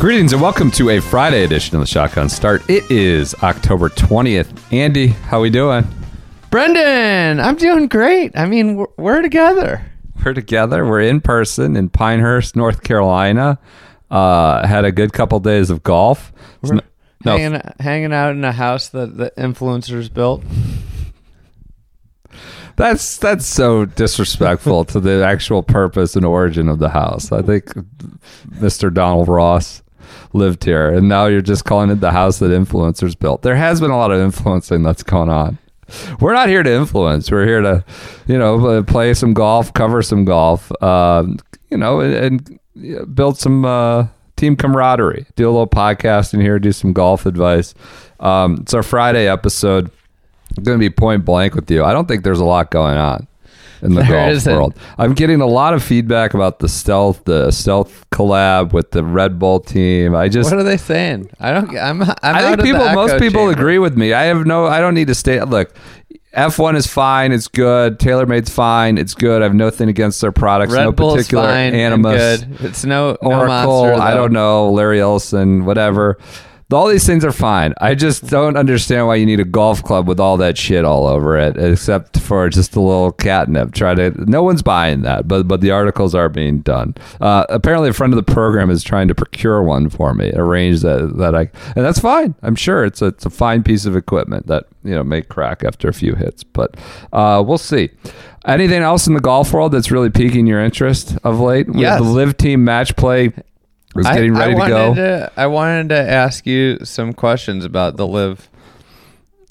Greetings and welcome to a Friday edition of the Shotgun Start. It is October 20th. Andy, how are we doing? Brendan, I'm doing great. I mean, we're, we're together. We're together. We're in person in Pinehurst, North Carolina. Uh, had a good couple days of golf. It's n- no, hanging, hanging out in a house that the influencers built. that's that's so disrespectful to the actual purpose and origin of the house. I think Mr. Donald Ross lived here, and now you're just calling it the house that influencers built. There has been a lot of influencing that's going on. We're not here to influence. We're here to, you know, uh, play some golf, cover some golf, um, you know, and, and build some uh, team camaraderie. Do a little podcast in here, do some golf advice. Um, it's our Friday episode. I'm going to be point blank with you. I don't think there's a lot going on in the There golf world. I'm getting a lot of feedback about the stealth, the stealth collab with the Red Bull team. I just, What are they saying? I don't. I'm. I'm I think people, most people chamber. agree with me. I have no, I don't need to stay. Look, F1 is fine. It's good. TaylorMade's fine. It's good. I have nothing against their products. Red no Bull's particular fine animus. It's no, no Oracle, monster, I don't know, Larry Ellison, whatever. All these things are fine. I just don't understand why you need a golf club with all that shit all over it, except for just a little catnip. Try to. No one's buying that, but but the articles are being done. Uh, apparently, a friend of the program is trying to procure one for me, arrange that that I, and that's fine. I'm sure it's a it's a fine piece of equipment that you know may crack after a few hits, but uh, we'll see. Anything else in the golf world that's really piquing your interest of late? Yes. The LIV team match play I- getting ready I to go. wanted To, I wanted to ask you some questions about the LIV,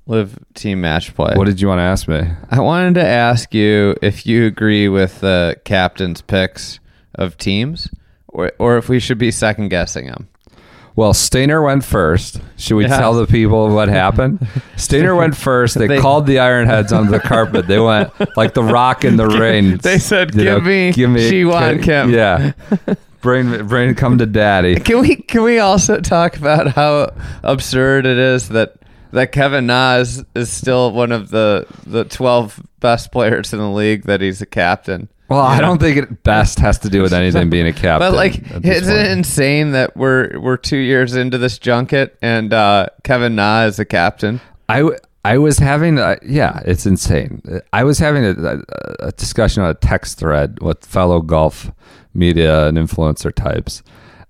LIV team match play. What did you want to ask me? I wanted to ask you if you agree with the captain's picks of teams, or or if we should be second guessing them. Well, Stainer went first. Should we Yeah. tell the people what happened? Stainer went first. They, They- called the Ironheads onto the carpet. They went like the rock in the rain. They said, "Give know, "Give me Sihwan Kim." Yeah. Bring, bring, come to daddy. Can we can we also talk about how absurd it is that that Kevin Na is, is still one of the the twelve best players in the league that he's a captain. Well, I don't think it best has to do with anything being a captain. But like, isn't it insane that we're we're two years into this junket and uh, Kevin Na is a captain? I, w- I was having a, yeah, it's insane. I was having a, a, a discussion on a text thread with fellow golf media and influencer types,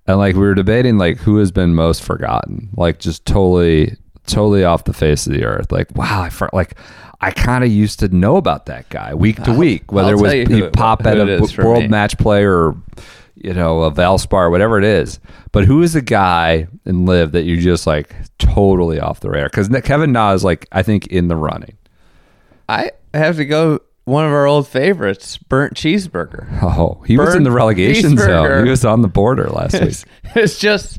and like we were debating like who has been most forgotten, like just totally totally off the face of the earth. Like wow, I for, like. I kind of used to know about that guy week to week, whether I'll it was he pop at a it is for world me. match play or you know a Valspar, whatever it is. But who is the guy in LIV that you just like totally off the radar? Because Kevin Na is like I think in the running. I have to go. One of our old favorites, burnt cheeseburger. Oh, he was in the relegation zone. He was on the border last week. It's, it's just,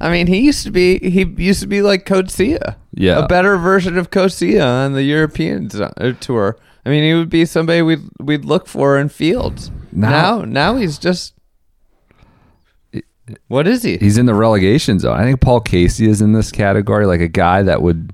I mean, he used to be he used to be like Sia, Yeah. a better version of Sia on the European uh, tour. I mean, he would be somebody we'd we'd look for in fields. Now- Now, now, he's just. What is he? He's in the relegation zone. I think Paul Casey is in this category, like a guy that would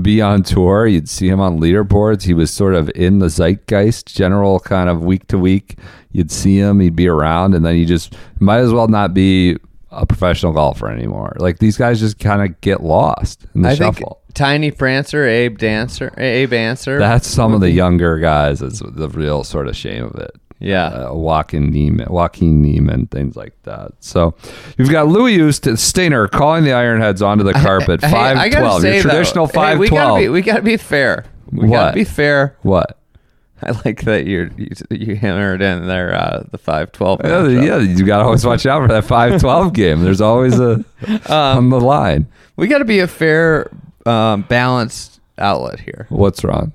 be on tour. You'd see him on leaderboards. He was sort of in the zeitgeist, general kind of week to week. You'd see him, he'd be around, and then he just might as well not be a professional golfer anymore. Like these guys just kind of get lost in the I think shuffle. Tiny Prancer, Abe Dancer, Abe Ancer. That's some of the younger guys. That's the real sort of shame of it. Yeah. uh, Joaquin Niemann, Joaquin Niemann, things like that. So you've got Louis Eustace Stainer calling the Ironheads onto the carpet. Hey, Five gotta twelve. Your though, traditional hey, five we gotta twelve. be we gotta be fair. We What? gotta be fair. What? I like that you you, you hammered in there uh, the five twelve. Yeah, yeah, you got to always watch out for that five twelve game. There's always a Um, on the line. We got to be a fair, um, balanced outlet here. What's wrong?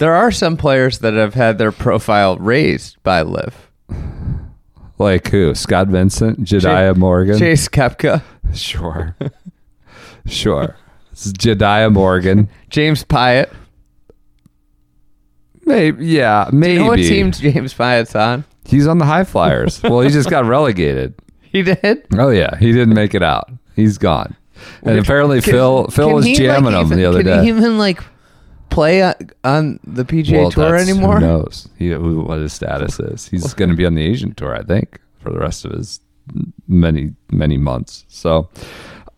There are some players that have had their profile raised by Liv. Like who? Scott Vincent, Jediah Morgan. Chase Koepka, Sure. sure. Jediah Morgan. James Piot. Maybe, yeah, maybe. You know what team James Piot's on? He's on the HyFlyers. well, he just got relegated. He did. Oh yeah, he didn't make it out. He's gone. And apparently Phil Phil Can was he, jamming like, him even- the other can day. he even like play on, the PGA well, Tour anymore? Who knows? He, who, what his status is? He's going to be on the Asian tour, I think, for the rest of his many many months. So,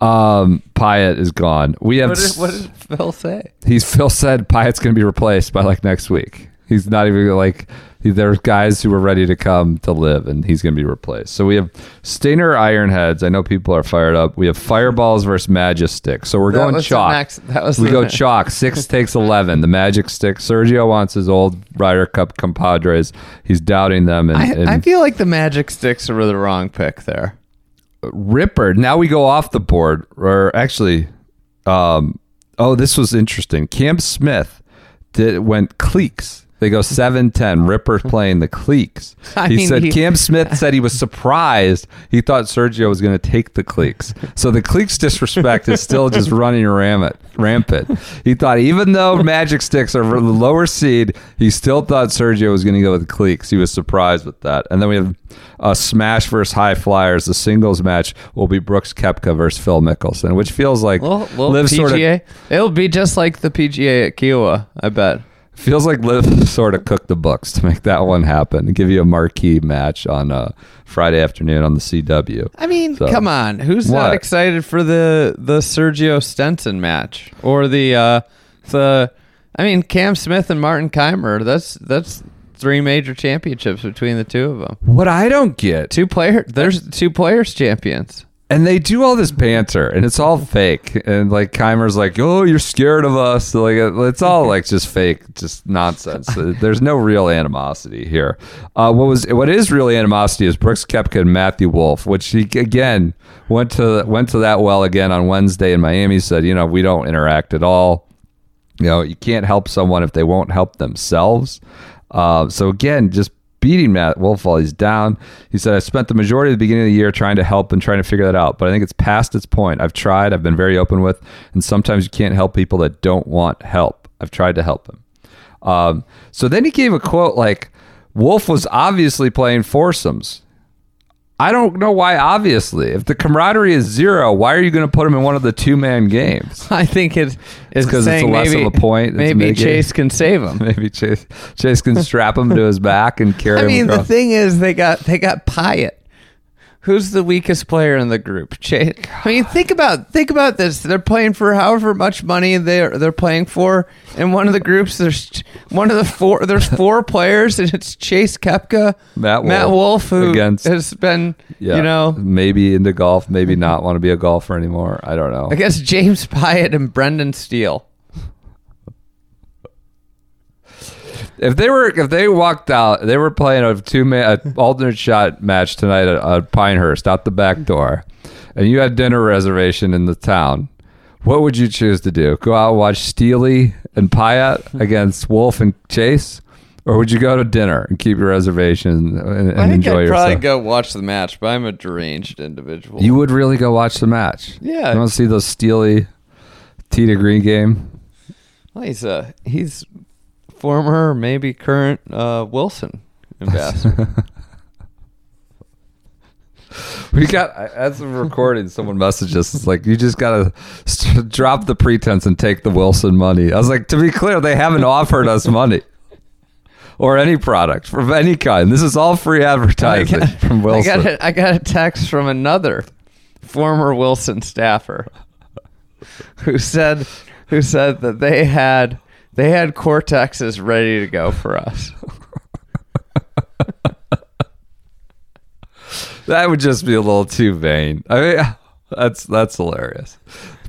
um, Piot is gone. We have What did, what did Phil say? he's Phil said Piot's going to be replaced by like next week. He's not even like there's guys who are ready to come to LIV, and he's going to be replaced. So we have Stainer Ironheads. I know people are fired up. We have Fireballs versus Majesticks. So we're That going chalk. next- that was we go next- chalk. Six takes eleven. The Majesticks. Sergio wants his old Ryder Cup compadres. He's doubting them, and, and I, I feel like the Majesticks were the wrong pick there. Ripper. Now we go off the board, or actually, um, oh, this was interesting. Cam Smith did went cleeks. They go 7-10. Ripper's playing the cleeks. I he mean, said he- Cam Smith said he was surprised. He thought Sergio was going to take the cleeks. So the cleeks disrespect is still just running rampant. Rampant. He thought even though Majesticks are the lower seed, he still thought Sergio was going to go with the cleeks. He was surprised with that. And then we have uh, Smash versus HyFlyers. The singles match will be Brooks Koepka versus Phil Mickelson, which feels like Well, well PGA. sort of It'll be just like the PGA at Kiawah, I bet. Feels like Liv sort of cooked the books to make that one happen and give you a marquee match on uh, Friday afternoon on the CW. I mean, So- come on, who's not excited for the the Sergio Stenson match or the uh the I mean Cam Smith and Martin Kaymer. That's that's three major championships between the two of them. What I don't get, Two player, there's two players champions. And they do all this banter, and it's all fake. And like Kaymer's like, "Oh, you're scared of us." Like it's all like just fake, just nonsense. There's no real animosity here. Uh, what was what is real animosity is Brooks Koepka and Matthew Wolff, which he again went to went to that well again on Wednesday in Miami. Said, you know, we don't interact at all. You know, you can't help someone if they won't help themselves. Uh, so again, just beating Matt Wolff while he's down. He said, I spent the majority of the beginning of the year trying to help and trying to figure that out, but I think it's past its point. I've tried, I've been very open with, and sometimes you can't help people that don't want help. I've tried to help them. Um, so then he gave a quote like, Wolff was obviously playing foursomes. I don't know why, obviously. If the camaraderie is zero, why are you going to put him in one of the two man games? I think it is because it's saying less of a point, it's Maybe. Chase can save him. Maybe Chase Chase can strap him to his back and carry I him I mean, the thing is, they got they got Piot. Who's the weakest player in the group? Chase. I mean, think about think about this. They're playing for however much money they're they're playing for. In one of the groups, there's one of the four. There's four players, and it's Chase Koepka, Matt Matt Wolff, who against- has been, Yeah. you know, maybe into golf, maybe not want to be a golfer anymore. I don't know. I guess James Piot and Brendan Steele. If they were, if they walked out, they were playing a two man a alternate shot match tonight at, at Pinehurst out the back door, and you had dinner reservation in the town. What would you choose to do? Go out and watch Steely and Piot against Wolff and Chase, or would you go to dinner and keep your reservation and, and I think enjoy I'd yourself? probably go watch the match, but I'm a deranged individual. You would really go watch the match. Yeah. You want to see those Steely T to Green game? Well, he's a he's former, maybe current uh, Wilson ambassador. We got as of recording, someone messaged us. It's like you just gotta st- drop the pretense and take the Wilson money. I was like, to be clear, they haven't offered us money or any product of any kind. This is all free advertising from I Wilson. got a, I got a text from another former Wilson staffer who said who said that they had they had Cortexes ready to go for us. That would just be a little too vain. I mean, that's that's hilarious.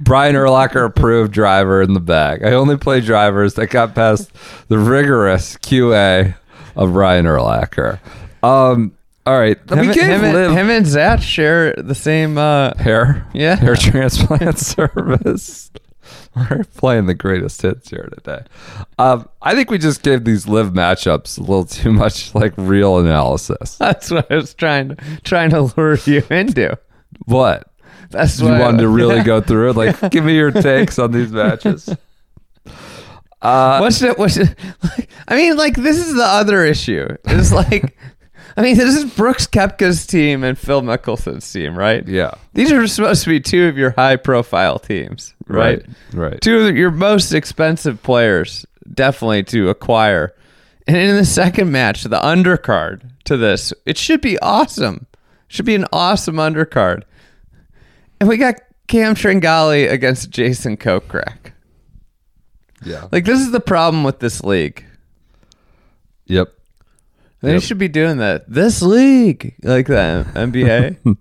Brian Urlacher approved driver in the bag. I only play drivers that got past the rigorous QA of Brian Urlacher. Um, all right, Him, we gave him, and, Liv him and Zach share the same uh, hair, Yeah. hair transplant service. We're playing the greatest hits here today. Um, I think we just gave these live matchups a little too much like real analysis. That's what I was trying to trying to lure you into. What? That's You what wanted to really yeah. go through it? Like, give me your takes on these matches. Uh, What's it? What's it? Like, I mean, like this is the other issue. It's like, I mean, this is Brooks Koepka's team and Phil Mickelson's team, right? yeah. These are supposed to be two of your high-profile teams, right? Right. Two of your most expensive players, definitely to acquire. And in the second match, the undercard to this, it should be awesome. Should be an awesome undercard. And we got Cam Tringale against Jason Kokrak. Yeah. Like this is the problem with this league. Yep. They Yep. should be doing that. This league, like that NBA.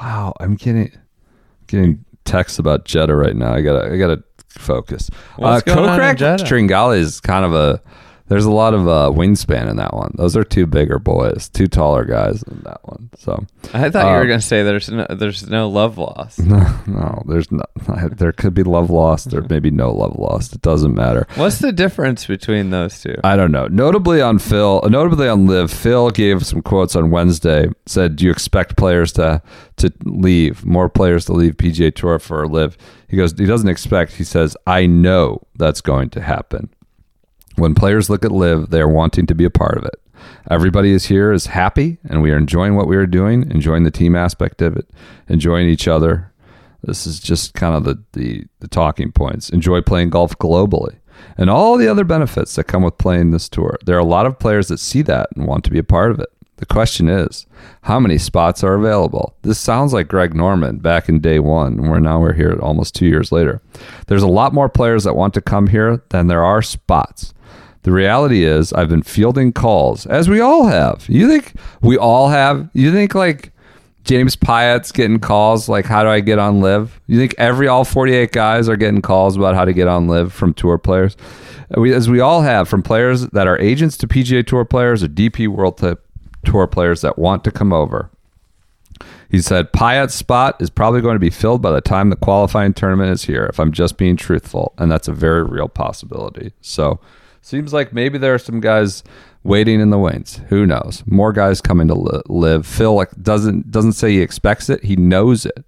Wow, I'm getting getting texts about Jeddah right now. I gotta I gotta focus. What's uh, going on in Kokrak Tringale is kind of a. There's a lot of uh, wingspan in that one. Those are two bigger boys, two taller guys in that one. So I thought you were gonna say there's no there's no love loss. no, no, there's not. There could be love lost. There may be no love lost. It doesn't matter. What's the difference between those two? I don't know. Notably on Phil, notably on LIV, Phil gave some quotes on Wednesday. Said, "Do you expect players to to leave? More players to leave PGA Tour for LIV?" He goes, "He doesn't expect." He says, "I know that's going to happen." When players look at LIV, they are wanting to be a part of it. Everybody is here is happy, and we are enjoying what we are doing, enjoying the team aspect of it, enjoying each other. This is just kind of the, the, the talking points. Enjoy playing golf globally and all the other benefits that come with playing this tour. There are a lot of players that see that and want to be a part of it. The question is, how many spots are available? This sounds like Greg Norman back in day one, we're now we're here almost two years later. There's a lot more players that want to come here than there are spots. The reality is, I've been fielding calls, as we all have. You think we all have? You think like James Piot's getting calls like, "How do I get on LIV?" You think every all 48 guys are getting calls about how to get on LIV from tour players? We, as we all have, from players that are agents to PGA Tour players or DP World Tour- Tour players that want to come over. He said Piot's spot is probably going to be filled by the time the qualifying tournament is here, if I'm just being truthful. And that's a very real possibility. So seems like maybe there are some guys waiting in the wings. Who knows? More guys coming to li- LIV. Phil like, doesn't doesn't say he expects it. He knows it.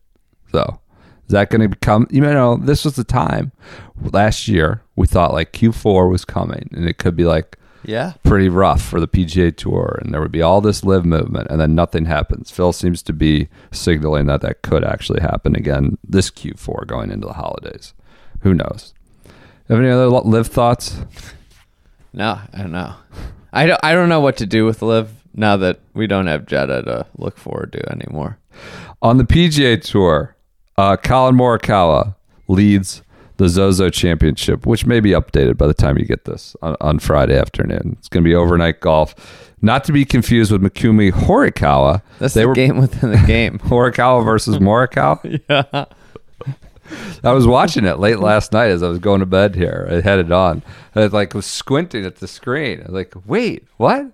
So is that going to become? You know, this was the time last year we thought like Q4 was coming, and it could be like Yeah. pretty rough for the PGA Tour, and there would be all this LIV movement, and then nothing happens. Phil seems to be signaling that that could actually happen again this Q4 going into the holidays. Who knows? Have any other LIV thoughts? No, I don't know. I don't. I don't know what to do with Liv now that we don't have Jeddah to look forward to anymore. On the PGA Tour, uh, Collin Morikawa leads the Zozo Championship, which may be updated by the time you get this on, on Friday afternoon. It's going to be overnight golf. Not to be confused with Mikumu Horikawa. That's they the were game within the game. Horikawa versus Morikawa. yeah. I was watching it late last night as I was going to bed here. I had it on. I was like was squinting at the screen. I was like, wait, what?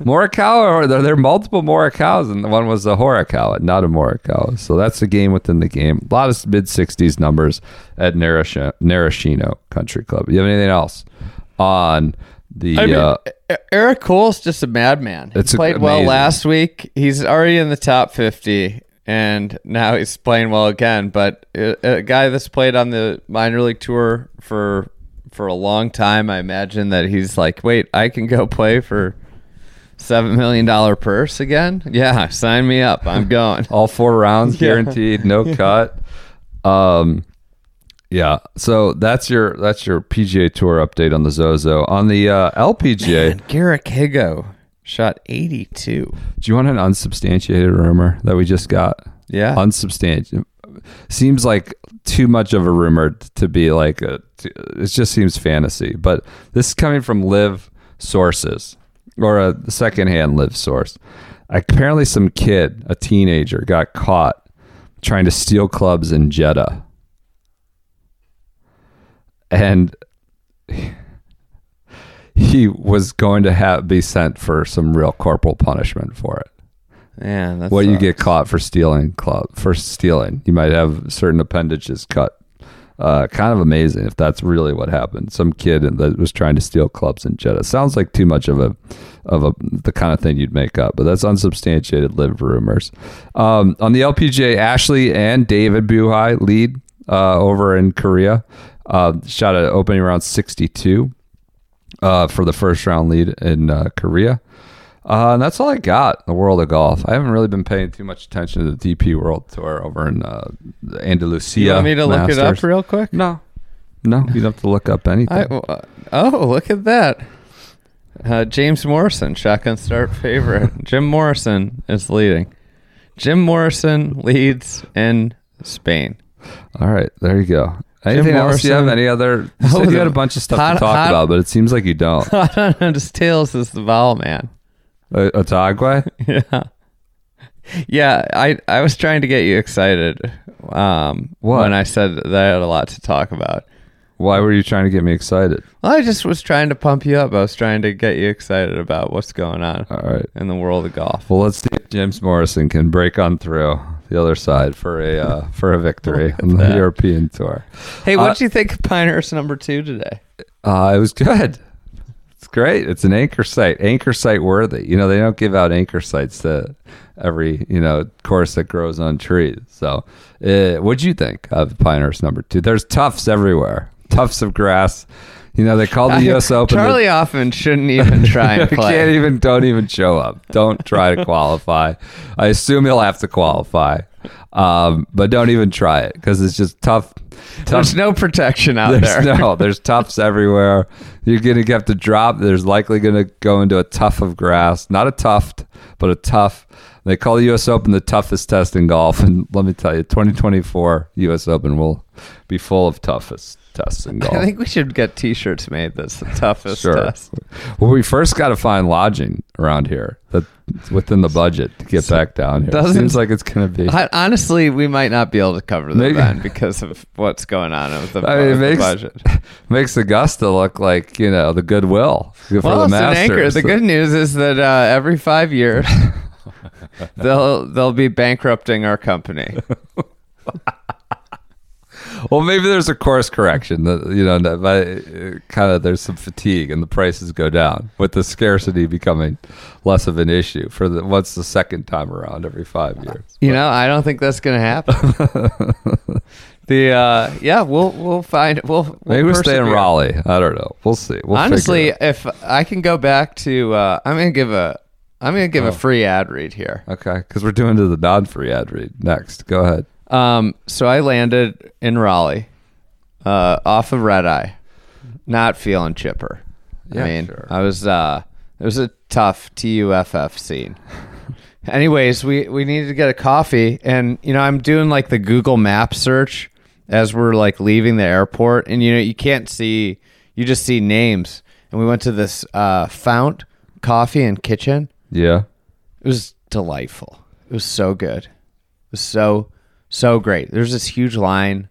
Morikawa, or there, there are multiple Morikawas, and the one was a Horikawa, not a Morikawa. So that's the game within the game. A lot of mid 60s numbers at Narashi- Narashino Country Club. You have anything else on the. I mean, uh, Eric Cole's just a madman. He It's played well last week. He's already in the top 50, and now he's playing well again. But a, a guy that's played on the minor league tour for for a long time, I imagine that he's like, wait, I can go play for seven million dollar purse again? Yeah, sign me up. I'm going. all four rounds Yeah. guaranteed, no cut. Um, yeah. So that's your that's your PGA Tour update on the Zozo. On the uh, LPGA, Garrick Higgo shot 82. do you want an unsubstantiated rumor that we just got? Yeah. Unsubstantiated. Seems like too much of a rumor to be like a. It just seems fantasy, but this is coming from LIV sources or a secondhand LIV source. Apparently, some kid, a teenager, got caught trying to steal clubs in Jeddah, and he was going to have be sent for some real corporal punishment for it. That's What you get caught for stealing club for stealing, you might have certain appendages cut Uh, kind of amazing if that's really what happened. Some kid that was trying to steal clubs in Jeddah. Sounds like too much of a of a the kind of thing you'd make up, but that's unsubstantiated LIV rumors. Um, on the LPGA, Ashleigh and David Buhai lead uh, over in Korea. Uh, shot at opening round 62 uh, for the first round lead in uh, Korea. Uh, and that's all I got in the world of golf. I haven't really been paying too much attention to the DP World Tour over in uh, Andalusia. You want me to look it up real quick? No, no, you don't have to look up anything. I, uh, oh, look at that. Uh, James Morrison, shotgun start favorite. Jim Morrison is leading. Jim Morrison leads in Spain. all right, there you go. Anything else? Do you have any other? You said you had a bunch of stuff to talk about, but it seems like you don't. Hot on his tails is the vowel man. Uh, Otaegui? Yeah. Yeah, I, I was trying to get you excited um, What? when I said that I had a lot to talk about. Why were you trying to get me excited? Well, I just was trying to pump you up. I was trying to get you excited about what's going on All right. in the world of golf. Well, let's see if James Morrison can break on through the other side for a uh, for a victory on the that. European Tour. Hey, Uh, what do you think of Pinehurst number two today? Uh, it was good. It's great. It's an anchor site, anchor site worthy. You know, they don't give out anchor sites to every you know course that grows on trees. So, uh, what'd you think of Pinehurst number two? There's tufts everywhere, tufts of grass. You know, they call the U.S. Open. the- Charley Hoffman shouldn't even try and You play. can't even don't even show up. Don't try to qualify. I assume he'll have to qualify, um, but don't even try it because it's just tough. tough There's no protection out there's there. no, there's tufts everywhere. You're gonna have to drop. There's likely gonna go into a tuft of grass, not a tuft, but a tough. They call the U.S. Open the toughest test in golf, and let me tell you, 2024 U.S. Open will be full of toughest tests in golf. I think we should get T-shirts made. That's the toughest Sure. test. Well, we first got to find lodging around here that's within the budget to get back down here. doesn't- Seems like it's going to be. I, honestly, we might not be able to cover the event because of what's going on with the, I mean, it with the budget. makes Augusta look like you know the goodwill for Well, the it's an Masters. anchor. The good news is that uh, every five years they'll they'll be bankrupting our company. Well, maybe there's a course correction that you know that by, kind of there's some fatigue and the prices go down with the scarcity becoming less of an issue for the what's the second time around every five years. You know, I don't think that's going to happen. the uh, yeah, we'll we'll find we'll, we'll Maybe we stay in. Raleigh. I don't know. We'll see. We'll Honestly, if I can go back to, uh, I'm gonna give a I'm gonna give Oh. a free ad read here. okay, because we're doing to the non-free ad read next. Go ahead. Um, so I landed in Raleigh, uh, off of Red Eye, not feeling chipper. Yeah, I mean, sure. I was uh, it was a tough TUFF scene. Anyways, we we needed to get a coffee, and you know, I'm doing like the Google Map search as we're like leaving the airport, and you know, you can't see, you just see names, and we went to this uh, Fount Coffee and Kitchen. Yeah. It was delightful. It was so good. It was so so great. There's this huge line.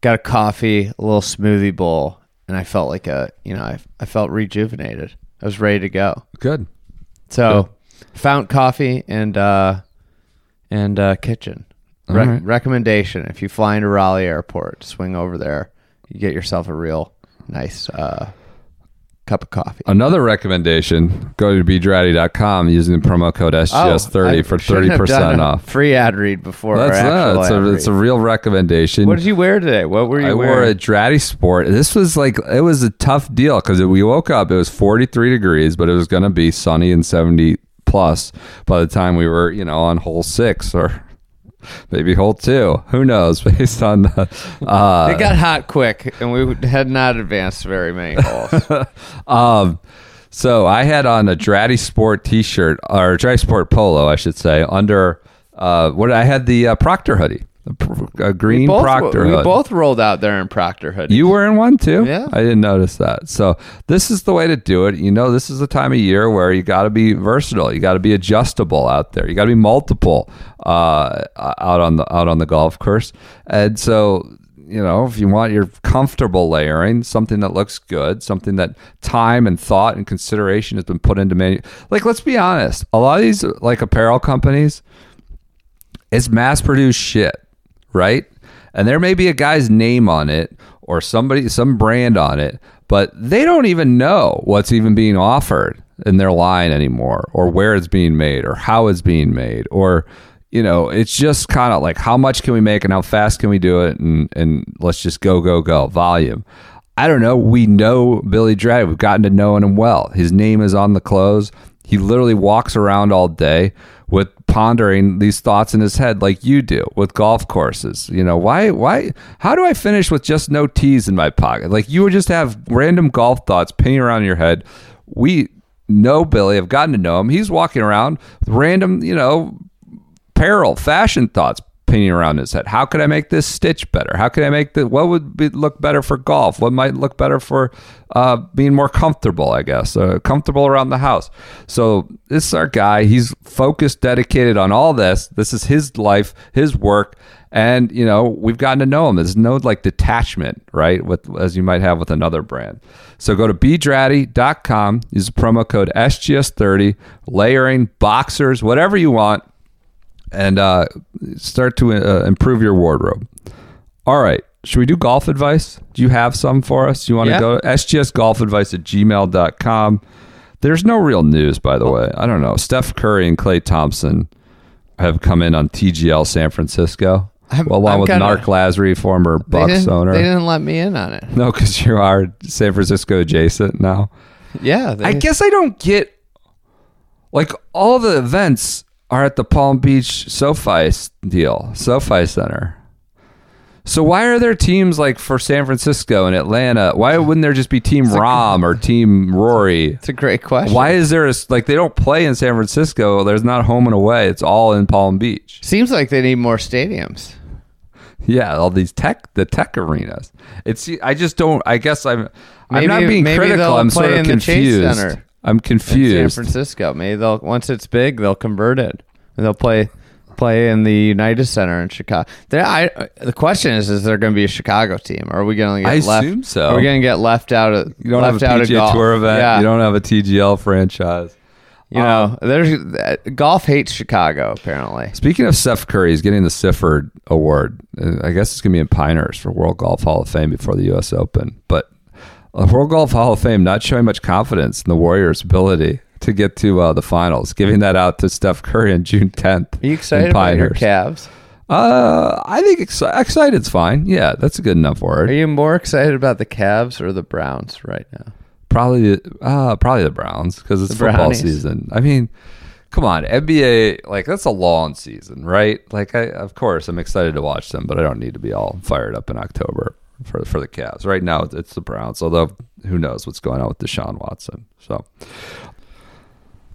Got a coffee, a little smoothie bowl, and I felt like a you know I I felt rejuvenated. I was ready to go. Good. So, Fount Coffee and uh and uh kitchen. Re- right. Recommendation: If you fly into Raleigh Airport, swing over there. You get yourself a real nice uh cup of coffee. Another recommendation: go to bdraddy.com using the promo code SGS30 Oh, for 30% off. Free ad read before. That's that. It's a, it's a real recommendation. What did you wear today? What were you I wore a Draddy Sport. This was like it was a tough deal because we woke up. It was 43 degrees, but it was going to be sunny and 70 plus by the time we were, you know, on hole six or maybe hole two. Who knows? Based on the, uh, it got hot quick, and we had not advanced very many holes. Um, so I had on a Draddy Sport T-shirt or Draddy Sport polo, I should say, under uh, what I had the uh, Proctor hoodie, a, green both, Proctor we hood. both rolled out there in Proctor hoodies. You were in one too? Yeah. I didn't notice that. So this is the way to do it. You know, this is the time of year where you got to be versatile. You got to be adjustable out there. You got to be multiple uh, out on the out on the golf course. And so, you know, if you want your comfortable layering, something that looks good, something that time and thought and consideration has been put into many. Like, let's be honest, a lot of these like apparel companies, it's mass produced shit, right? and there may be a guy's name on it or somebody some brand on it, but they don't even know what's even being offered in their line anymore or where it's being made or how it's being made or you know, it's just kind of like how much can we make and how fast can we do it and and let's just go go go volume. I don't know. We know Billy Dredd. We've gotten to know him well. His name is on the clothes. He literally walks around all day with pondering these thoughts in his head like you do with golf courses. You know, why why how do I finish with just no tees in my pocket? Like you would just have random golf thoughts pinning around your head. We know Billy, have gotten to know him. He's walking around with random, you know, apparel, fashion thoughts around his head. How could I make this stitch better? How could I make the what would be, look better for golf? What might look better for uh, being more comfortable? I guess uh, comfortable around the house. So this is our guy. He's focused, dedicated on all this. This is his life, his work. And you know we've gotten to know him. There's no like detachment, right? With as you might have with another brand. So go to bdraddy.com. Use the promo code SGS30. Layering boxers, whatever you want and uh, start to uh, improve your wardrobe. All right. Should we do golf advice? Do you have some for us? Do you want Yeah. to go sgsgolfadvice at gmail.com? There's no real news, by the way. I don't know. Steph Curry and Klay Thompson have come in on TGL San Francisco, I'm- well, along I'm with kinda- Marc Lasry, former Bucks didn't, owner. they didn't let me in on it. No, because you are San Francisco adjacent now. Yeah, they, I guess I don't get like all the events are at the Palm Beach SoFi deal, SoFi Center. So why are there teams like for San Francisco and Atlanta? Why wouldn't there just be Team Rahm or Team Rory? it's a great question. Why is there a like they don't play in San Francisco? There's not home and away. It's all in Palm Beach. Seems like they need more stadiums. Yeah, all these tech the tech arenas. It's I just don't. I guess I'm. I'm not being maybe critical. I'm sort of in the Chase confused. I'm in San. Francisco. Maybe they'll once it's big, they'll convert it. And they'll play play in the United Center in Chicago. There, I, the question is: Is there going to be a Chicago team? Or are we going to get I left? assume so. Are we going to get left out of? You don't left have a PGA? Tour event. Yeah. You don't have a TGL franchise. You know, there's uh, golf hates Chicago apparently. Speaking of Steph Curry, he's getting the Sifford Award. Uh, I guess it's going to be in Pinehurst for World Golf Hall of Fame before the U.S. Open. But uh, World Golf Hall of Fame not showing much confidence in the Warriors' ability to get to uh, the finals, giving that out to Steph Curry on June 10th. Are you excited about your Cavs? Uh, I think exci- excited's fine. Yeah, that's a good enough word. Are you more excited about the Cavs or the Browns right now? Probably, uh, probably the Browns because it's The football Brownies. season. I mean, come on, NBA like that's a long season, right? Like, I of course I'm excited to watch them, but I don't need to be all fired up in October for for the Cavs. Right now, it's the Browns. Although, who knows what's going on with Deshaun Watson? So.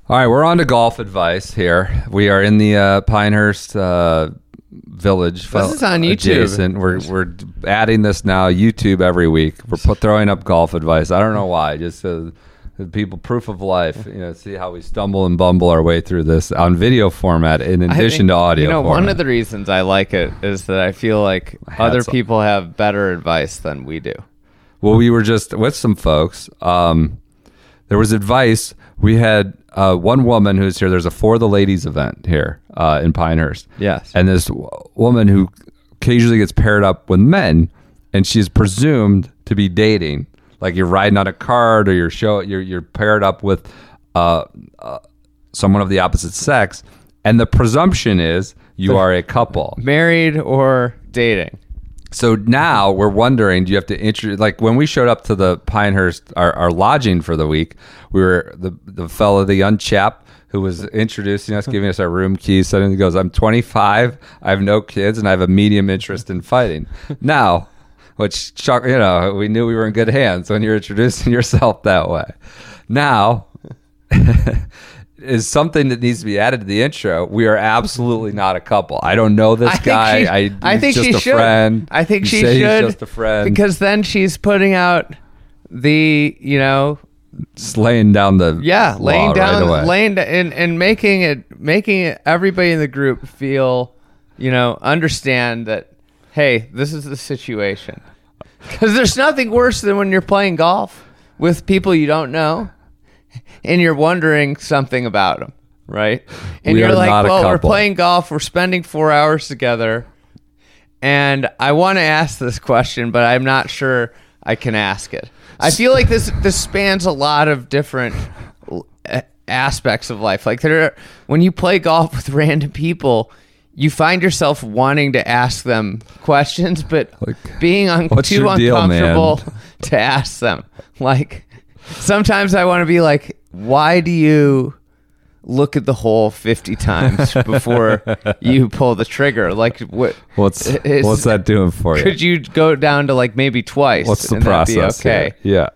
All right, we're on to golf advice here. We are in the uh, Pinehurst uh, Village. This is on YouTube. Adjacent. We're we're adding this now YouTube every week. We're put, throwing up golf advice. I don't know why. Just uh, people proof of life. You know, see how we stumble and bumble our way through this on video format in addition think- to audio. You know, one of the reasons I like it is that I feel like other hats off. people have better advice than we do. Well, we were just with some folks. Um, there was advice. We had uh, one woman who's here. There's a For the Ladies event here uh, in Pinehurst. Yes. And this w- woman who occasionally gets paired up with men, and she's presumed to be dating. Like you're riding on a cart, or you're show you're you're paired up with uh, uh, someone of the opposite sex, and the presumption is you are a couple. Married or dating? So now we're wondering, do you have to introduce, like when we showed up to the Pinehurst, our, our lodging for the week, we were, the, the fellow, the young chap who was introducing us, giving us our room keys, suddenly goes, I'm 25, I have no kids, and I have a medium interest in fighting. now, which, shock- you know, we knew we were in good hands when you're introducing yourself that way. Now, is something that needs to be added to the intro. We are absolutely not a couple. I don't know this I think guy. she- I, I think just she a should. friend. I think You she should. Just a friend. Because then she's putting out the, you know, Just laying down the yeah, laying down, right laying and and making it, making it, everybody in the group feel, you know, understand that, hey, this is the situation. Because there's nothing worse than when you're playing golf with people you don't know, and you're wondering something about them, right? And We you're like, well, we're playing golf, we're spending four hours together, and I want to ask this question, but I'm not sure I can ask it. I feel like this this spans a lot of different aspects of life. Like there, are, when you play golf with random people, you find yourself wanting to ask them questions, but Like, being un- too your deal, uncomfortable to ask them. Like sometimes I want to be like, why do you look at the hole 50 times before you pull the trigger? Like what What's is- what's that doing for you? Could you go down to like maybe twice? What's the and that'd be process? okay. here? Yeah.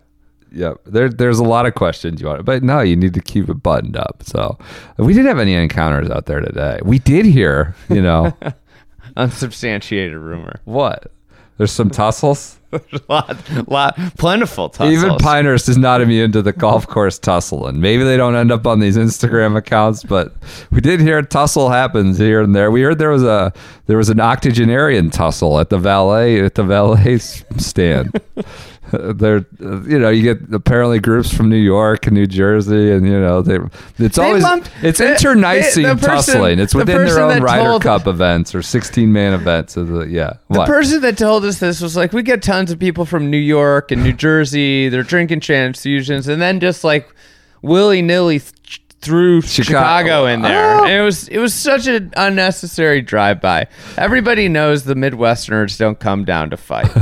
Yeah. There there's a lot of questions you want, but no, you need to keep it buttoned up. So we didn't have any encounters out there today. We did hear, you know, Unsubstantiated rumor. what? There's some tussles. lot, lot, plentiful tussles. Even Pinehurst is not immune to the golf course tussling. Maybe they don't end up on these Instagram accounts, but we did hear a tussle happens here and there. We heard there was a there was an octogenarian tussle at the valet at the valet stand. there, you know, you get apparently groups from New York and New Jersey, and you know, they it's They always lumped- it's internecine the- the person- tussling. It's the within their own Ryder told- Cup events or 16 man events. Of the, yeah, The what? person that told us this was like, we get tons of people from New York and New Jersey. They're drinking transfusions, and then just like willy nilly th- threw Chicago. Chicago. in there. Oh. It was it was such an unnecessary drive by. Everybody knows the Midwesterners don't come down to fight.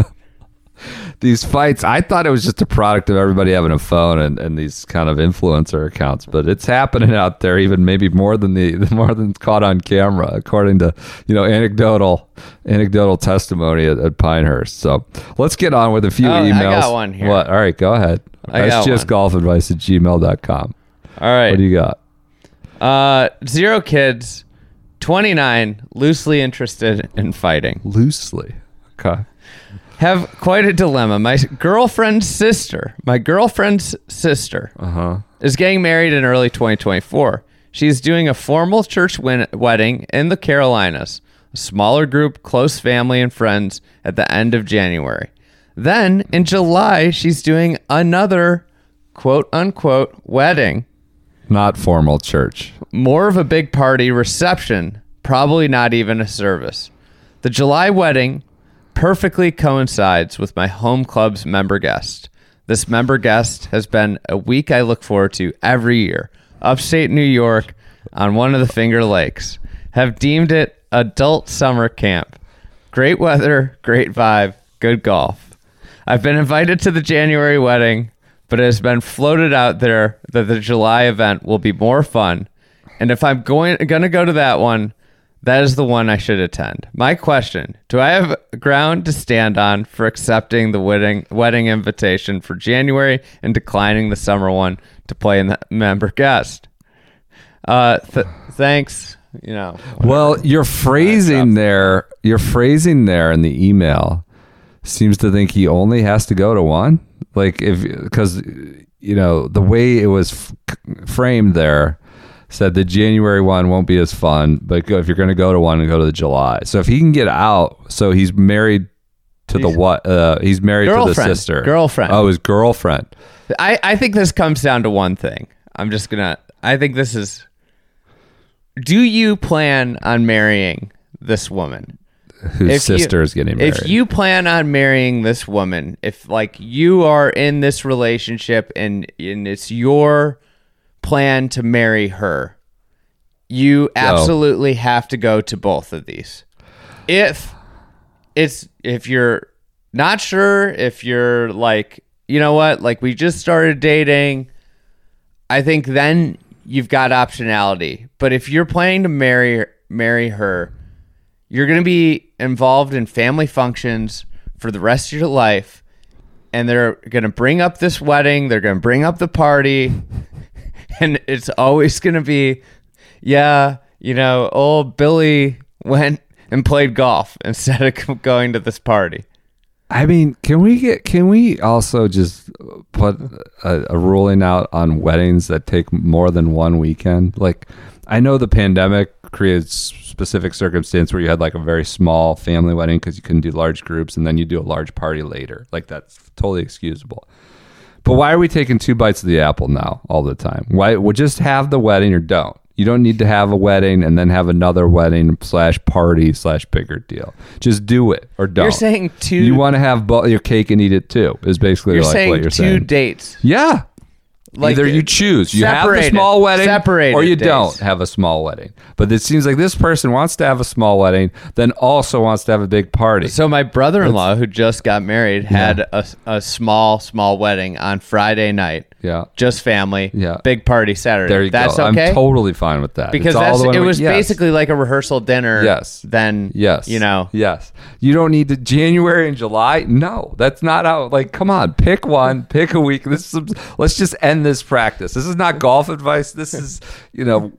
these fights i thought it was just a product of everybody having a phone and, and these kind of influencer accounts but it's happening out there even maybe more than the more than caught on camera according to you know anecdotal anecdotal testimony at, at pinehurst. So let's get on with a few Oh, I emails. got one here. what? All right go ahead. I that's got just golf advice at gmail.com All right. what do you got? Uh, zero kids, 29, loosely interested in fighting. loosely? Okay Have quite a dilemma. My girlfriend's sister, my girlfriend's sister, uh-huh is getting married in early 2024. She's doing a formal church win- wedding in the Carolinas, a smaller group, close family, and friends at the end of January. Then in July, she's doing another quote unquote wedding not formal church more of a big party reception, probably not even a service. The July wedding perfectly coincides with my home club's member guest. This member guest has been a week I look forward to every year. Upstate New York on one of the Finger Lakes. Have deemed it adult summer camp. Great weather, great vibe, good golf. I've been invited to the January wedding, but it has been floated out there that the July event will be more fun. And if I'm going going to go to that one, that is the one I should attend. My question: Do I have ground to stand on for accepting the wedding wedding invitation for January and declining the summer one to play in the member guest? Uh, th- thanks. You know, Well, your phrasing there, your phrasing there in the email seems to think he only has to go to one. Like if because you know the way it was f- framed there said the January one won't be as fun, but go, if you're going to go to one, go to the July. So if he can get out, so he's married to the what? Uh, he's married to the sister, Girlfriend. Oh, his girlfriend. I, I think this comes down to one thing. I'm just gonna. I think this is. Do you plan on marrying this woman? Whose If you- sister is getting married? If you plan on marrying this woman, if like you are in this relationship and and it's your plan to marry her, you absolutely have to go to both of these. If it's if you're not sure, if you're like, you know what, like we just started dating, I think then you've got optionality. But if you're planning to marry marry her, you're going to be involved in family functions for the rest of your life and they're going to bring up this wedding, they're going to bring up the party and it's always going to be yeah, you know, old Billy went and played golf instead of going to this party. I mean, can we get? Can we also just put a, a ruling out on weddings that take more than one weekend? Like, I know the pandemic created specific circumstance where you had like a very small family wedding because you couldn't do large groups, and then you do a large party later. Like that's totally excusable. But why are we taking two bites of the apple now all the time? Why? Well, just have the wedding or don't. You don't need to have a wedding and then have another wedding slash party slash bigger deal. Just do it or don't. You're saying two. you want to have bo- your cake and eat it too. Is basically You're like saying what you're two saying. dates. Yeah. Like, Either you choose, you have separated- small wedding, separated or you days. don't have a small wedding. But it seems like this person wants to have a small wedding, then also wants to have a big party. So my brother-in-law, who just got married, had a, a small, small wedding on Friday night. Yeah. just family. Yeah. big party Saturday. there you that's go. okay. I'm totally fine with that because It's all that's the way it we- was yes. basically like a rehearsal dinner. Yes. Then Yes. you know. Yes. You don't need to January and July. No, that's not how. Like, come on, pick one, pick a week. This is. Let's just end this practice. This is not golf advice. This is, you know,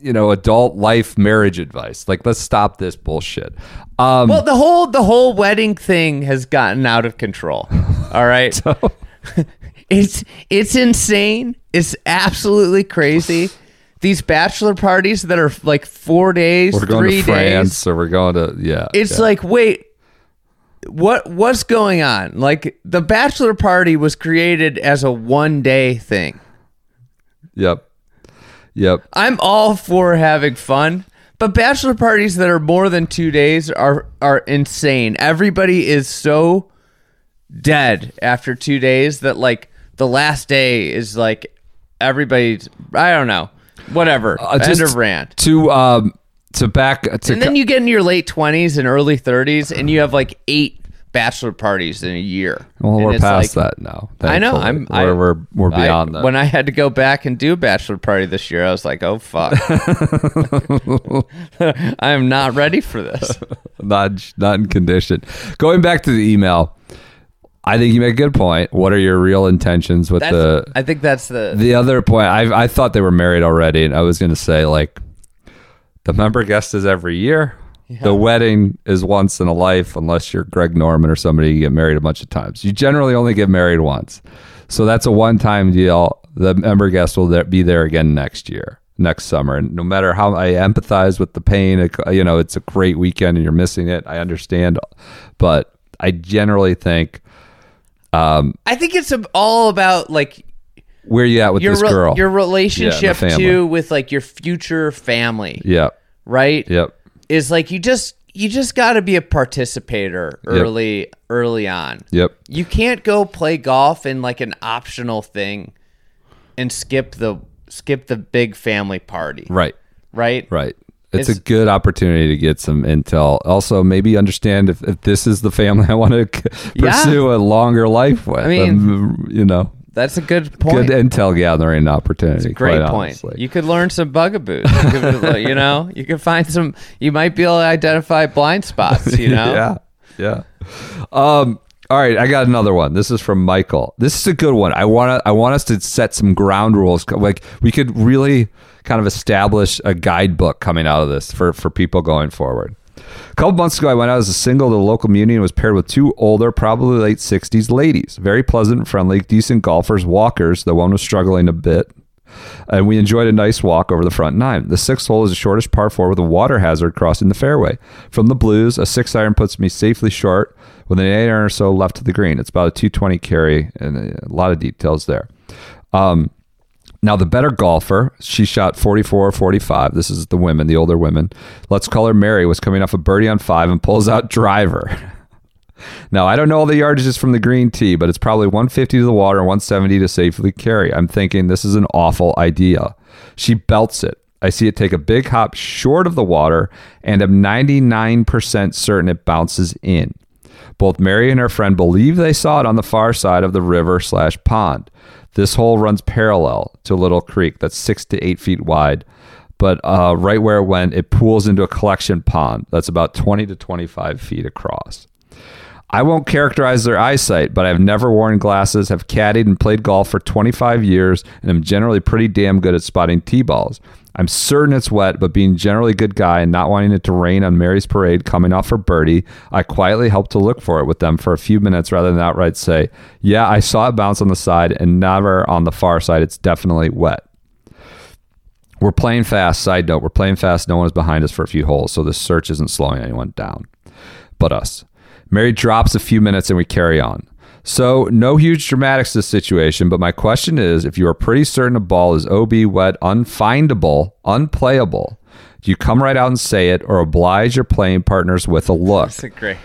you know, adult life marriage advice. Like, let's stop this bullshit. Um, Well, the whole the whole wedding thing has gotten out of control. All right. so, it's it's insane. It's absolutely crazy. These bachelor parties that are like four days, we're going three to France, days. or we're going to yeah. It's yeah. like, wait, what what's going on? Like the bachelor party was created as a one day thing. yep, yep. I'm all for having fun, but bachelor parties that are more than two days are are insane. Everybody is so dead after two days that like the last day is like everybody's I don't know. Whatever. Uh, End of rant. to um to back to And then you get in your late twenties and early thirties and you have like eight bachelor parties in a year. well, And we're past like- that now. I know. I'm. We're we're, we're I- beyond that. When I had to go back and do a bachelor party this year, I was like, "Oh fuck, I am not ready for this." not not in condition. Going back to the email, I think you make a good point. What are your real intentions with That's, the I think that's the. the other point? I I thought they were married already, and I was going to say like the member guest is every year. The wedding is once in a life, unless you're Greg Norman or somebody you get married a bunch of times. You generally only get married once, so that's a one-time deal. The member guest will there, be there again next year, next summer, and no matter how I empathize with the pain, you know, it's a great weekend and you're missing it. I understand, but I generally think um, I think it's all about like where you at with your this re- girl? your relationship family. too with like your future family, Yep, right? yep. Is like you just you just got to be a participator early early on. Yep. You can't go play golf in like an optional thing and skip the skip the big family party, Right. right? Right. It's, It's- a good opportunity to get some intel. Also, maybe understand if, if this is the family I want to Yeah. pursue a longer life with. I mean, Um, you know, That's a good point. good intel gathering opportunity. Great point. honestly. You could learn some bugaboos. You, could, you know, you could find some. You might be able to identify blind spots. You know, yeah. Yeah. Um, all right, I got another one. This is from Michael. This is a good one. I want to I want us to set some ground rules. Like we could really kind of establish a guidebook coming out of this for for people going forward. A couple months ago, I went out as a single to the local community and was paired with two older, probably late 60s ladies. Very pleasant friendly, decent golfers, walkers, The one was struggling a bit. And we enjoyed a nice walk over the front nine. The sixth hole is a shortish par four with a water hazard crossing the fairway. From the blues, a six iron puts me safely short with an eight iron or so left to the green. It's about a 220 carry and a lot of details there. Um, now, the better golfer, she shot 44 or 45. This is the women, the older women. Let's call her Mary, was coming off a birdie on five and pulls out driver. Now, I don't know all the yardages from the green tee, but it's probably 150 to the water and 170 to safely carry. I'm thinking this is an awful idea. She belts it. I see it take a big hop short of the water, and I'm 99% certain it bounces in. Both Mary and her friend believe they saw it on the far side of the river slash pond. This hole runs parallel to a little creek that's six to eight feet wide, but uh, right where it went, it pools into a collection pond that's about 20 to 25 feet across. I won't characterize their eyesight, but I've never worn glasses, have caddied and played golf for 25 years, and I'm generally pretty damn good at spotting tee balls. I'm certain it's wet, but being generally a good guy and not wanting it to rain on Mary's parade coming off for birdie, I quietly helped to look for it with them for a few minutes rather than outright say, Yeah, I saw it bounce on the side and never on the far side. It's definitely wet. We're playing fast. Side note, we're playing fast. No one is behind us for a few holes, so this search isn't slowing anyone down but us. Mary drops a few minutes and we carry on. So, no huge dramatics to this situation, but my question is if you are pretty certain a ball is OB, wet, unfindable, unplayable, do you come right out and say it or oblige your playing partners with a look? That's a great,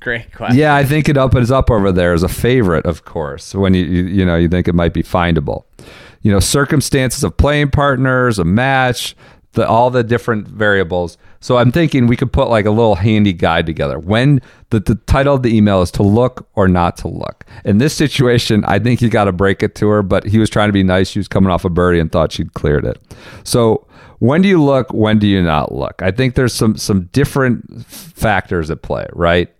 great question. Yeah, I think it up is up over there as a favorite, of course. When you, you you know you think it might be findable, you know circumstances of playing partners, a match, the all the different variables. So I'm thinking we could put like a little handy guide together. When the, the title of the email is to look or not to look. In this situation, I think he got to break it to her, but he was trying to be nice. She was coming off a birdie and thought she'd cleared it. So when do you look? When do you not look? I think there's some some different factors at play, right?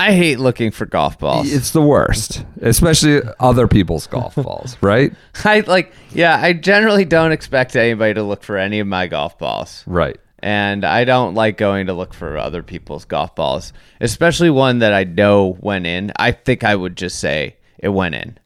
I hate looking for golf balls. It's the worst, especially other people's golf balls, right? I like, yeah, I generally don't expect anybody to look for any of my golf balls. Right. And I don't like going to look for other people's golf balls, especially one that I know went in. I think I would just say it went in.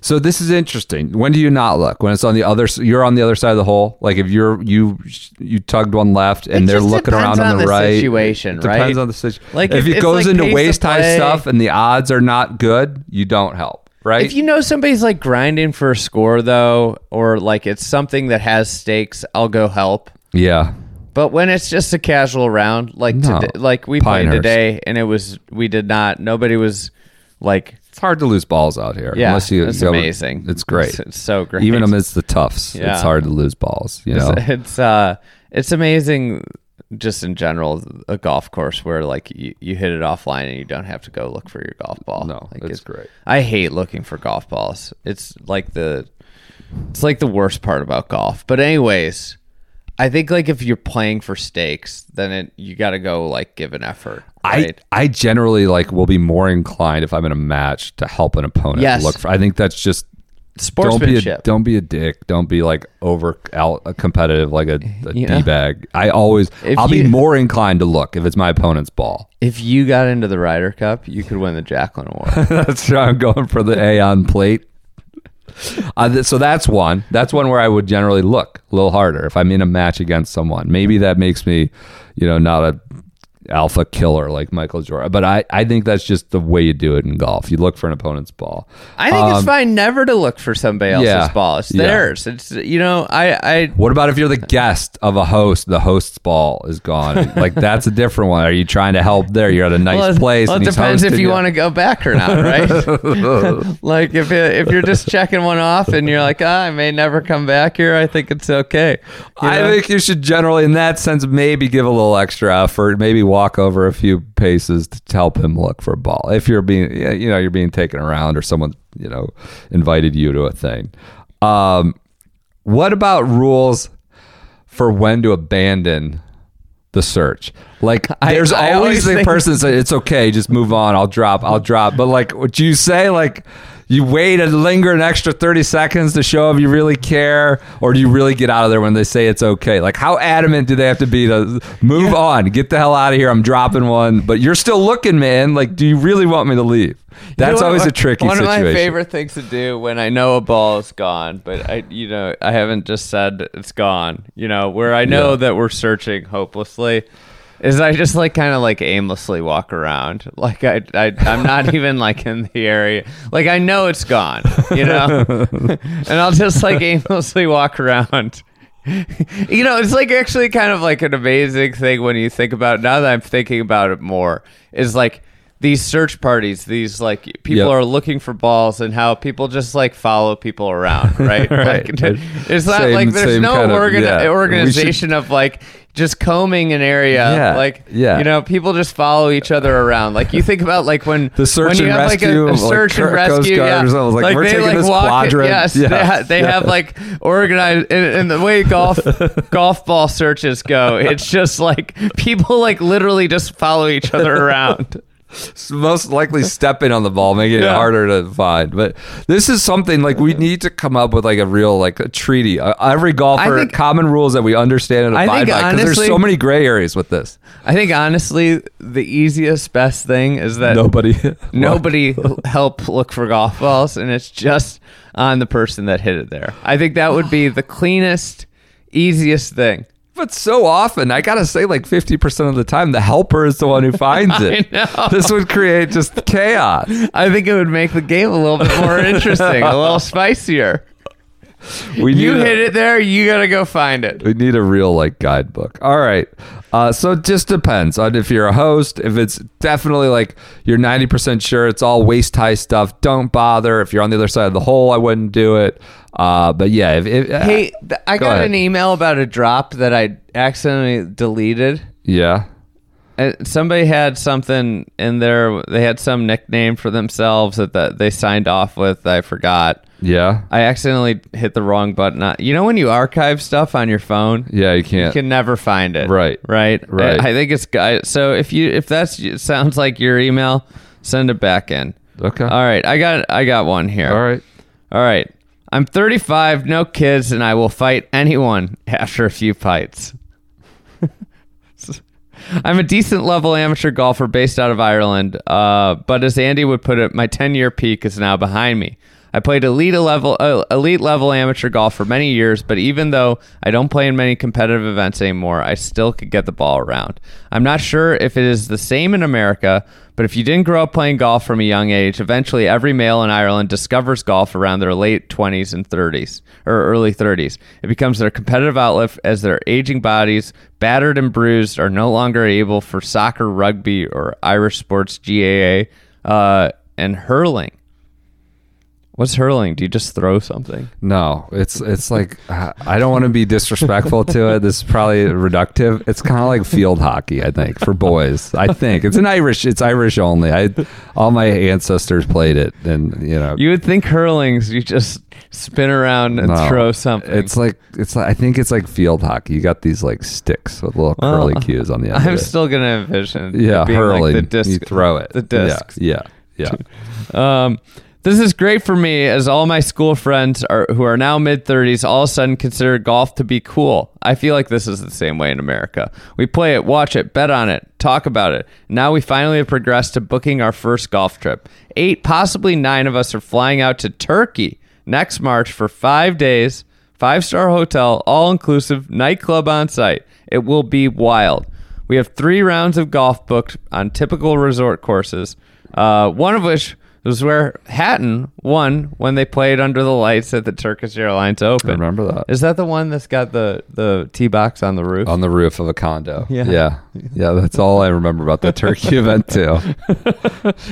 So this is interesting. When do you not look? When it's on the other, you're on the other side of the hole. Like if you're you you tugged one left and It they're looking around on, on the, the right. situation, it depends right? on the situation. Like, if if it goes like into waist high stuff and the odds are not good, you don't help, right? If you know somebody's like grinding for a score though, or like it's something that has stakes, I'll go help. yeah. But when it's just a casual round, like No. today, like we played today, and it was we did not. Nobody was like, It's hard to lose balls out here. yeah, unless you it's go- amazing. It's great. It's, it's so great. Even amidst the tuffs, Yeah. it's hard to lose balls. You know. it's, it's uh it's amazing just in general a golf course where like you, you hit it offline and you don't have to go look for your golf ball No, like, it's great. i hate looking for golf balls it's like the it's like the worst part about golf but anyways i think like if you're playing for stakes then it you got to go like give an effort right? I I generally like will be more inclined if I'm in a match to help an opponent Yes. look for. I think that's just don't be a sportsmanship don't be a dick. Don't be like over out uh, competitive like a, a You know? bag. I always If I'll be more inclined to look if it's my opponent's ball. if you got into the Ryder Cup, you could win the Jacklin Award. that's why I'm going for the A on plate. Uh, so that's one. That's one where I would generally look a little harder if I'm in a match against someone. Maybe that makes me, you know, not a alpha killer like Michael Jordan. But I, I think that's just the way you do it in golf. You look for an opponent's ball. I think Um, it's fine never to look for somebody else's yeah. ball. It's Yeah. theirs. It's you know, I I What about if you're the guest of a host? The host's ball is gone. like that's a different one. Are you trying to help there? You're at a nice well, place. Well, it depends if you want to go back or not, right? like if it, if you're just checking one off and you're like, ah, I may never come back here. I think it's okay. You I think you should generally, in that sense, maybe give a little extra effort. Maybe walk over a few paces to help him look for a ball. If you're being, you know, you're being taken around, or someone, you know, invited you to a thing. Um, what about rules for when to abandon the search? Like, I- there's I always always the person that say it's okay, just move on. I'll drop. I'll drop. But like, what you say, like. You wait and linger an extra 30 seconds to show if you really care, or do you really get out of there when they say it's okay? Like, how adamant do they have to be to move on, get the hell out of here? I'm dropping one, but you're still looking, man. Like, do you really want me to leave? That's You know, always a tricky One situation. of my favorite things to do when I know a ball is gone, but I, you know, I haven't just said it's gone. You know, where I know Yeah. that we're searching hopelessly, is I just like kind of like aimlessly walk around. Like I, I, I'm not even like in the area. Like I know it's gone. You know, and I'll just like aimlessly walk around. you know, it's like actually kind of like an amazing thing when you think about. Now that I'm thinking about it more, is like these search parties. These like people Yep. are looking for balls, and how people just like follow people around, right? Right. Like, it's not Same- like there's no of- yeah. We should- organization of like just combing an area. Yeah, Like, yeah. you know, people just follow each other around. Like you think about like when The search when you and have rescue, like a, a like search and Coast rescue, yeah. or something. Like, we're they taking like this walk. it- quadrant. Yes, Yeah, they, ha- they yeah. have like organized and, and the way golf golf ball searches go. It's just like people like literally just follow each other around. most likely stepping on the ball, making it Yeah. harder to find. But this is something like we need to come up with like a real like a treaty. Uh, every golfer, think- common rules that we understand and abide think by. Because there's so many gray areas with this. I think honestly, the easiest best thing is that Nobody, nobody help look for golf balls and it's just on the person that hit it there i think that would be the cleanest easiest thing But so often, I gotta say, like fifty percent of the time, the helper is the one who finds it. This would create just chaos. I think it would make the game a little bit more interesting, a little spicier. We You a- hit it there, you gotta go find it. We need a real like guidebook. All right. Uh, so it just depends on if you're a host. If it's definitely like you're 90% sure it's all waist high stuff, don't bother. If you're on the other side of the hole, I wouldn't do it. Uh, but yeah, if, if Hey, th- I Go got ahead. an email about a drop that I accidentally deleted. yeah, Uh, somebody had something in there. They had some nickname for themselves that, that they signed off with. I forgot. yeah, I accidentally hit the wrong button. Uh, You know when you archive stuff on your phone, yeah, you you can't. can never find it. Right. right, Right. I I think it's guy. So if you if that's sounds like your email, send it back in. okay. All right, I got I got one here. All right. All right. I'm 35, no kids, and I will fight anyone after a few fights. I'm a decent level amateur golfer based out of Ireland, uh, but as Andy would put it, my 10 year peak is now behind me. I played elite level uh, elite level amateur golf for many years, but even though I don't play in many competitive events anymore, I still could get the ball around. I'm not sure if it is the same in America, but if you didn't grow up playing golf from a young age, eventually every male in Ireland discovers golf around their late 20s and 30s or early 30s. It becomes their competitive outlet as their aging bodies, battered and bruised, are no longer able for soccer, rugby, or Irish sports GAA uh, and hurling. What's hurling? Do you just throw something? No, it's it's like I don't want to be disrespectful to it. This is probably reductive. It's kind of like field hockey, I think, for boys. I think it's an Irish. It's Irish only. I all my ancestors played it, and you know, You would think hurling's you just spin around and no. throw something. It's like it's like I think it's like field hockey. You got these like sticks with little curly cues on the end. I'm still gonna envision. yeah being hurling. like the disc. you throw it. The discs. Yeah, yeah, yeah. Um, this is great for me as all my school friends are who are now mid 30s all of a sudden consider golf to be cool. I feel like this is the same way in America. We play it, watch it, bet on it, talk about it. Now we finally have progressed to booking our first golf trip. Eight, possibly nine of us are flying out to Turkey next March for five days, five star hotel, all inclusive, nightclub on site. It will be wild. We have three rounds of golf booked on typical resort courses, uh, one of which was where Hatton won when they played under the lights at the Turkish Airlines Open. I remember that. Is that the one that's got the, the tee box on the roof? on the roof of a condo. Yeah. yeah, yeah. That's all I remember about the turkey event too.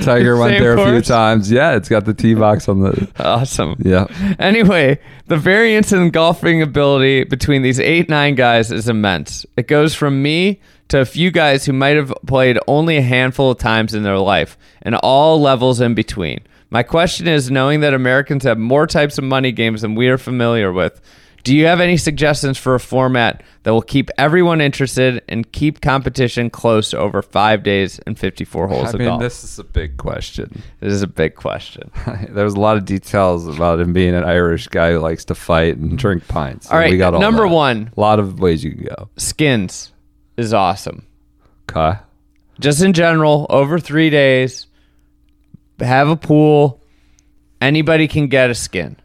Tiger went Same there a few times. Yeah, it's got the tee box on the. awesome. Yeah, Anyway, the variance in golfing ability between these eight, nine guys is immense. It goes from me to a few guys who might have played only a handful of times in their life, and all levels in between. My question is knowing that Americans have more types of money games than we are familiar with, do you have any suggestions for a format that will keep everyone interested and keep competition close over five days and 54 holes I of mean, golf? this is a big question. this is a big question. There's a lot of details about him being an Irish guy who likes to fight and drink pints. All right, we got all number that. one. A lot of ways you can go. Skins is awesome. Okay. just in general, over three days, have a pool. Anybody can get a skin.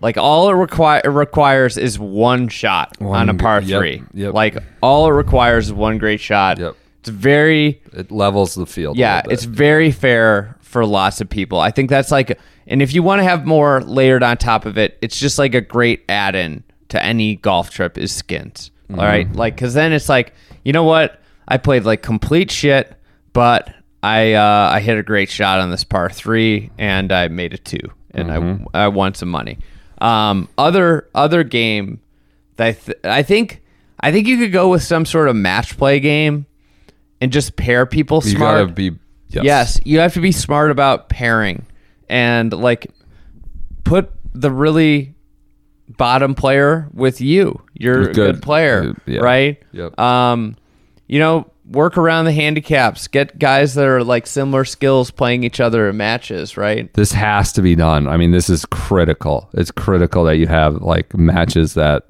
Like all it, require, it requires is one shot One on a par yep, three. yep. Like all it requires is one great shot. Yep. It's very It levels the field. a yeah, little bit. it's very fair for lots of people. I think that's like, and if you want to have more layered on top of it, it's just like a great add-in to any golf trip is skins. Mm-hmm. All right, like because then it's like, you know what? I played like complete shit, but I uh, I hit a great shot on this par three and I made a two and Mm-hmm. I I won some money. Um, other other game that I, th- I think I think you could go with some sort of match play game and just pair people you smart. gotta be. Yes. Yes, you have to be smart about pairing and like put the really bottom player with you. You're a Good. good player, Yeah. right? Yep. Um, you know, work around the handicaps. Get guys that are like similar skills playing each other in matches, right? this has to be done. I mean, this is critical. It's critical that you have like matches that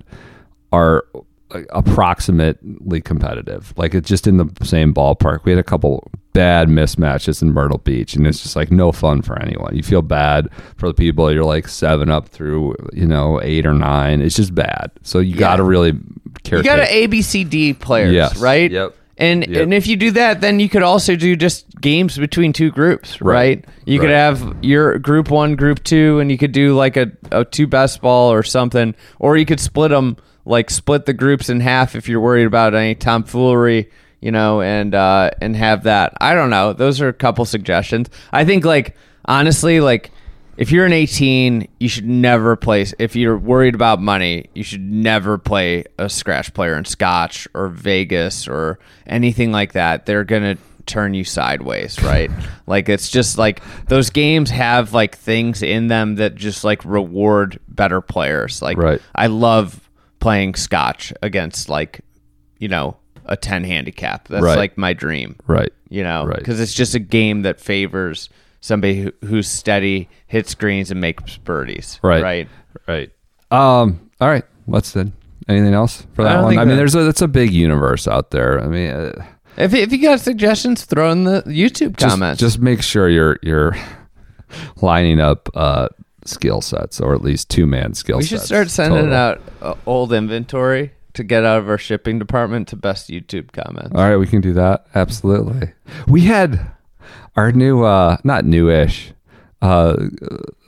are like, approximately competitive. Like it's just in the same ballpark. We had a couple bad mismatches in Myrtle Beach, and it's just like no fun for anyone. You feel bad for the people you're like seven up through, you know, eight or nine. It's just bad. So you got to really care. You got to A, B, C, D players, Yes. right? Yep. And Yep. and if you do that, then you could also do just games between two groups, right? Right. You could have your group one, group two, and you could do like a, a two best ball or something, or you could split them, like split the groups in half if you're worried about any tomfoolery, you know, and uh, and have that. I don't know. Those are a couple suggestions. I think like honestly, like if you're an 18, you should never play. If you're worried about money, you should never play a scratch player in Scotch or Vegas or anything like that. They're gonna turn you sideways, right? like it's just like those games have like things in them that just like reward better players. Like Right. I love playing Scotch against like you know a 10 handicap. That's Right. like my dream Right. you know, Right. because it's just a game that favors somebody who, who's steady, hits greens, and makes birdies. Right. Right. Right. Um. All right. What's then? Anything else for that don't one? I mean, there's a it's a big universe out there. I mean, uh, If, if you got suggestions, throw in the YouTube just, comments. just make sure you're you're lining up uh skill sets or at least two man skill sets. we should start sending total. out uh, old inventory to get out of our shipping department to best YouTube comments. All right, we can do that. Absolutely. We had our new, uh, not newish, uh,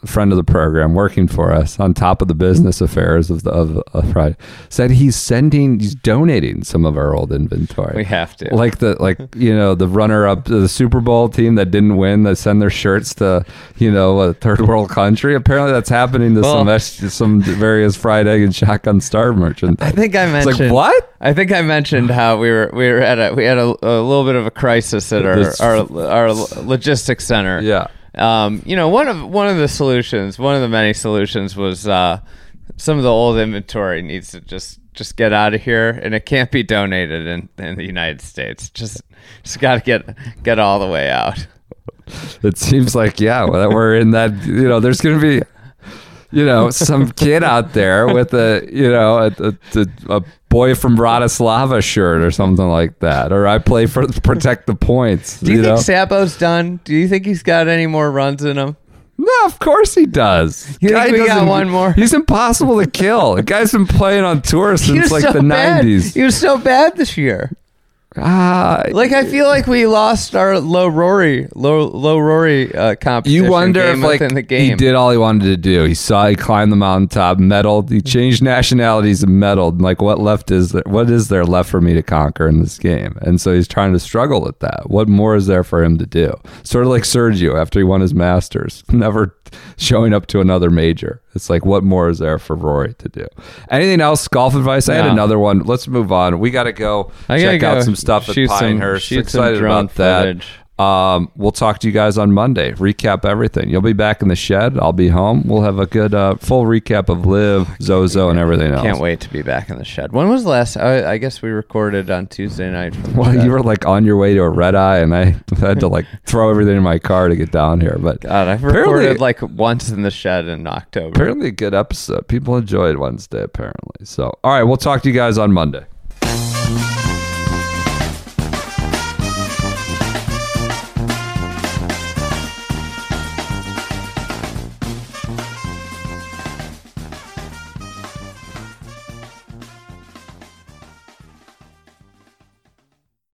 friend of the program working for us on top of the business affairs of the of, of Friday said he's sending, he's donating some of our old inventory. We have to. like the like you know the runner up to the Super Bowl team that didn't win that send their shirts to you know a third world country. Apparently that's happening to some Well- S- some various fried egg and Shotgun Start merchant. I think I It's mentioned like what? I think I mentioned how we were we were at a we had a, a little bit of a crisis at our This- our, our logistics center. Yeah. Um, you know, one of one of the solutions, one of the many solutions was uh, some of the old inventory needs to just just get out of here, and it can't be donated in, in the United States. Just just got to get get all the way out. it seems like yeah we're in that you know there's gonna be you know some kid out there with a you know a, a, a boy from Bratislava shirt or something like that or I play for protect the points Do you, know? think Sabo's done? Do you think he's got any more runs in him? no of course he does You think we got one more? he's impossible to kill the guy's been playing on tour since like so the bad. 90s He was so bad this year. Ah Like I feel like we lost our low Rory, low low Rory uh, competition. You wonder game if like within the he did all he wanted to do. He saw he climbed the mountaintop, medaled. He changed nationalities and medaled. Like what left is there? What is there left for me to conquer in this game? And so he's trying to struggle with that. What more is there for him to do? Sort of like Sergio after he won his Masters, never showing up to another major. It's like what more is there for Rory to do? Anything else? Golf advice? I had No. another one. Let's move on. We got to go I gotta check out go some stuff at shoot some- Pinehurst. shoot some Excited drone about that. footage. Um, we'll talk to you guys on Monday. Recap everything. You'll be back in the shed. I'll be home. We'll have a good uh, full recap of LIV, Zozo, and everything else. Can't wait to be back in the shed. When was the last? I, I guess we recorded on Tuesday night. Well, shed. you were like on your way to a red eye, and I had to like throw everything in my car to get down here. But God, I've recorded like once in the shed in October. apparently a good episode. People enjoyed Wednesday, apparently. So, all right, we'll talk to you guys on Monday.